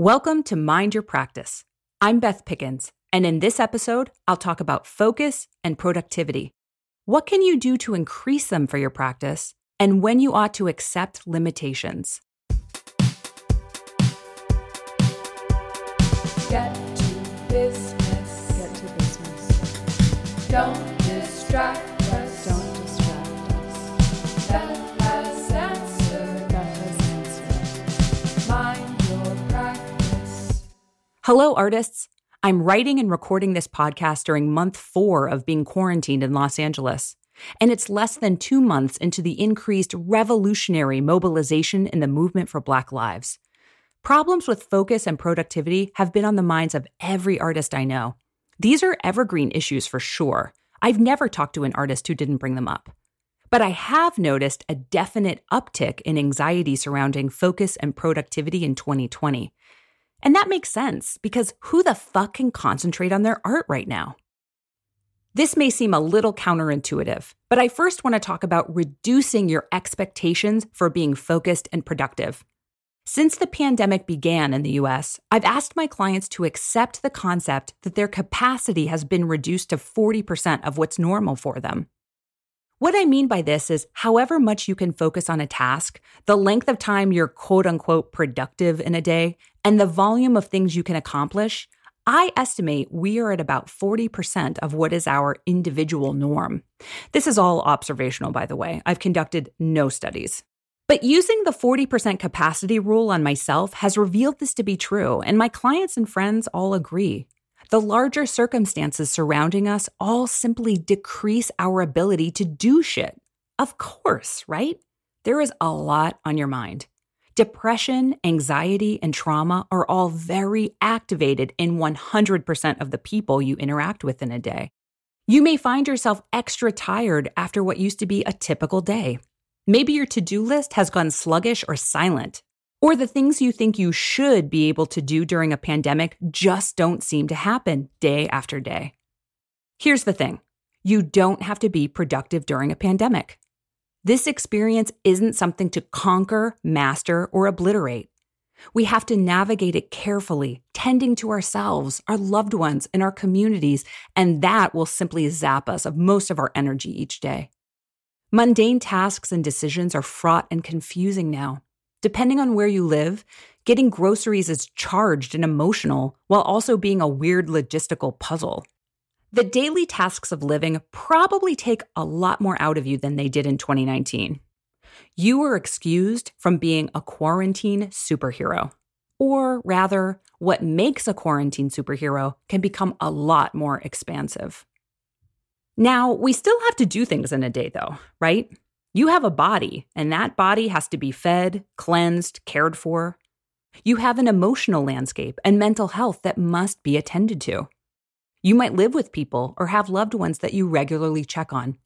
Welcome to Mind Your Practice. I'm Beth Pickens, and in this episode, I'll talk about focus and productivity. What can you do to increase them for your practice, and when you ought to accept limitations? Get to business. Get to business. Don't distract Hello, artists. I'm writing and recording this podcast during month four of being quarantined in Los Angeles. And it's less than two months into the increased revolutionary mobilization in the movement for Black lives. Problems with focus and productivity have been on the minds of every artist I know. These are evergreen issues for sure. I've never talked to an artist who didn't bring them up. But I have noticed a definite uptick in anxiety surrounding focus and productivity in 2020. And that makes sense because who the fuck can concentrate on their art right now? This may seem a little counterintuitive, but I first want to talk about reducing your expectations for being focused and productive. Since the pandemic began in the US, I've asked my clients to accept the concept that their capacity has been reduced to 40% of what's normal for them. What I mean by this is, however much you can focus on a task, the length of time you're quote unquote productive in a day, and the volume of things you can accomplish, I estimate we are at about 40% of what is our individual norm. This is all observational, by the way. I've conducted no studies. But using the 40% capacity rule on myself has revealed this to be true, and my clients and friends all agree. The larger circumstances surrounding us all simply decrease our ability to do shit. Of course, right? There is a lot on your mind. Depression, anxiety, and trauma are all very activated in 100% of the people you interact with in a day. You may find yourself extra tired after what used to be a typical day. Maybe your to do list has gone sluggish or silent, or the things you think you should be able to do during a pandemic just don't seem to happen day after day. Here's the thing you don't have to be productive during a pandemic. This experience isn't something to conquer, master, or obliterate. We have to navigate it carefully, tending to ourselves, our loved ones, and our communities, and that will simply zap us of most of our energy each day. Mundane tasks and decisions are fraught and confusing now. Depending on where you live, getting groceries is charged and emotional while also being a weird logistical puzzle. The daily tasks of living probably take a lot more out of you than they did in 2019. You are excused from being a quarantine superhero. Or rather, what makes a quarantine superhero can become a lot more expansive. Now, we still have to do things in a day, though, right? You have a body, and that body has to be fed, cleansed, cared for. You have an emotional landscape and mental health that must be attended to. You might live with people or have loved ones that you regularly check on.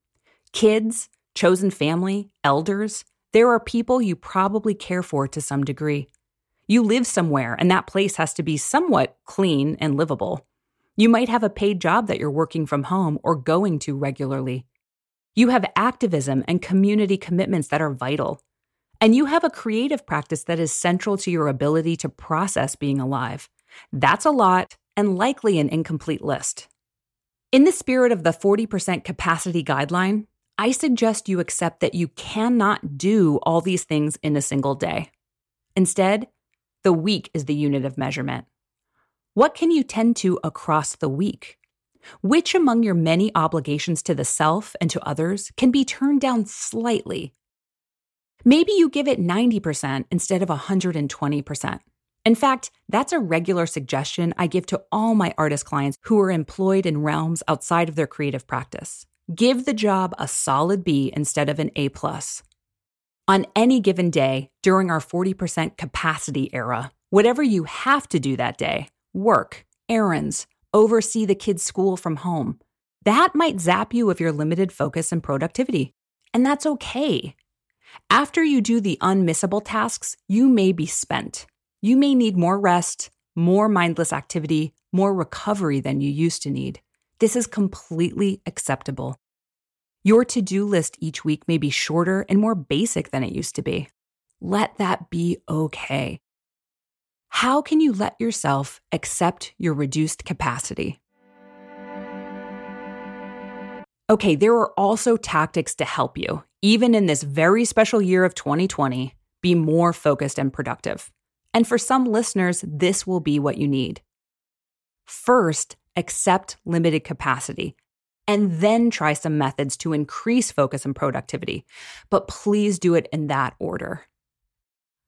Kids, chosen family, elders, there are people you probably care for to some degree. You live somewhere, and that place has to be somewhat clean and livable. You might have a paid job that you're working from home or going to regularly. You have activism and community commitments that are vital. And you have a creative practice that is central to your ability to process being alive. That's a lot and likely an incomplete list. In the spirit of the 40% capacity guideline, I suggest you accept that you cannot do all these things in a single day. Instead, the week is the unit of measurement. What can you tend to across the week? Which among your many obligations to the self and to others can be turned down slightly? Maybe you give it 90% instead of 120%. In fact, that's a regular suggestion I give to all my artist clients who are employed in realms outside of their creative practice. Give the job a solid B instead of an A. plus. On any given day during our 40% capacity era, whatever you have to do that day work, errands, oversee the kids' school from home that might zap you of your limited focus and productivity. And that's okay. After you do the unmissable tasks, you may be spent. You may need more rest, more mindless activity, more recovery than you used to need. This is completely acceptable. Your to do list each week may be shorter and more basic than it used to be. Let that be okay. How can you let yourself accept your reduced capacity? Okay, there are also tactics to help you, even in this very special year of 2020, be more focused and productive. And for some listeners, this will be what you need. First, accept limited capacity and then try some methods to increase focus and productivity. But please do it in that order.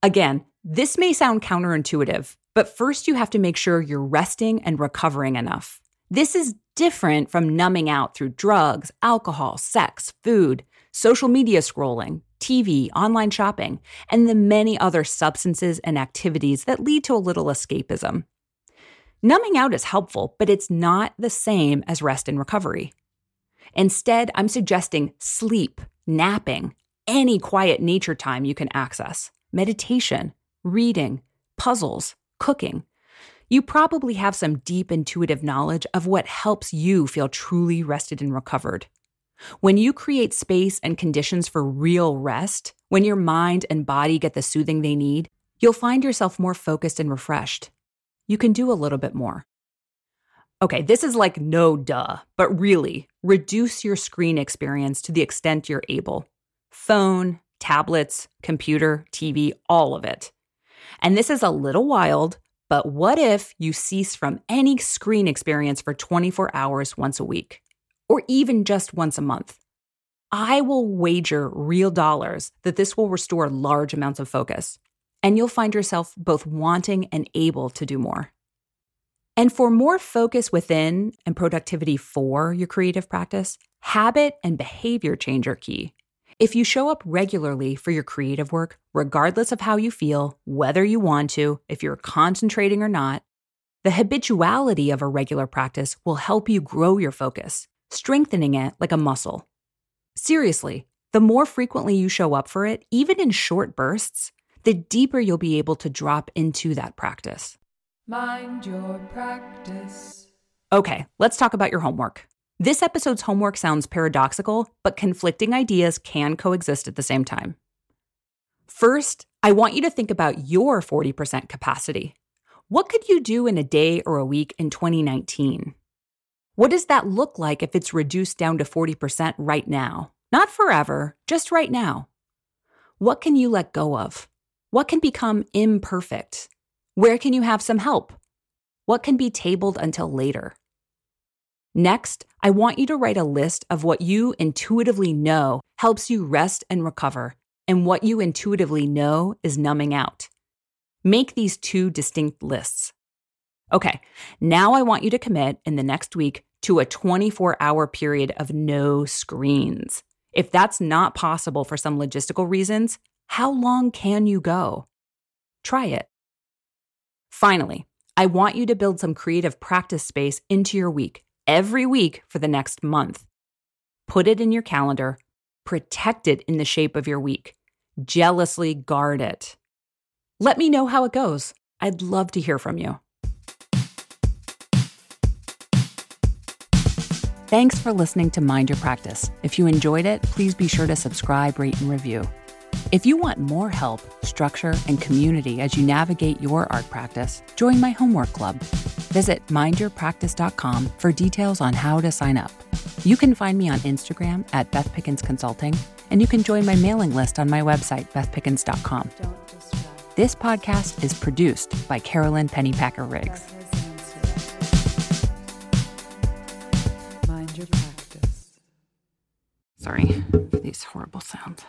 Again, this may sound counterintuitive, but first you have to make sure you're resting and recovering enough. This is different from numbing out through drugs, alcohol, sex, food, social media scrolling, TV, online shopping, and the many other substances and activities that lead to a little escapism. Numbing out is helpful, but it's not the same as rest and recovery. Instead, I'm suggesting sleep, napping, any quiet nature time you can access, meditation, reading, puzzles, cooking. You probably have some deep intuitive knowledge of what helps you feel truly rested and recovered. When you create space and conditions for real rest, when your mind and body get the soothing they need, you'll find yourself more focused and refreshed. You can do a little bit more. Okay, this is like no duh, but really, reduce your screen experience to the extent you're able. Phone, tablets, computer, TV, all of it. And this is a little wild, but what if you cease from any screen experience for 24 hours once a week, or even just once a month? I will wager real dollars that this will restore large amounts of focus, and you'll find yourself both wanting and able to do more. And for more focus within and productivity for your creative practice, habit and behavior change are key. If you show up regularly for your creative work, regardless of how you feel, whether you want to, if you're concentrating or not, the habituality of a regular practice will help you grow your focus, strengthening it like a muscle. Seriously, the more frequently you show up for it, even in short bursts, the deeper you'll be able to drop into that practice. Mind your practice. Okay, let's talk about your homework. This episode's homework sounds paradoxical, but conflicting ideas can coexist at the same time. First, I want you to think about your 40% capacity. What could you do in a day or a week in 2019? What does that look like if it's reduced down to 40% right now? Not forever, just right now. What can you let go of? What can become imperfect? Where can you have some help? What can be tabled until later? Next, I want you to write a list of what you intuitively know helps you rest and recover, and what you intuitively know is numbing out. Make these two distinct lists. Okay, now I want you to commit in the next week to a 24 hour period of no screens. If that's not possible for some logistical reasons, how long can you go? Try it. Finally, I want you to build some creative practice space into your week every week for the next month. Put it in your calendar, protect it in the shape of your week, jealously guard it. Let me know how it goes. I'd love to hear from you. Thanks for listening to Mind Your Practice. If you enjoyed it, please be sure to subscribe, rate, and review. If you want more help, structure, and community as you navigate your art practice, join my homework club. Visit mindyourpractice.com for details on how to sign up. You can find me on Instagram at Beth Pickens Consulting, and you can join my mailing list on my website, bethpickens.com. This podcast is produced by Carolyn Pennypacker Riggs. Beth has answered. Mind your practice. Sorry for these horrible sounds.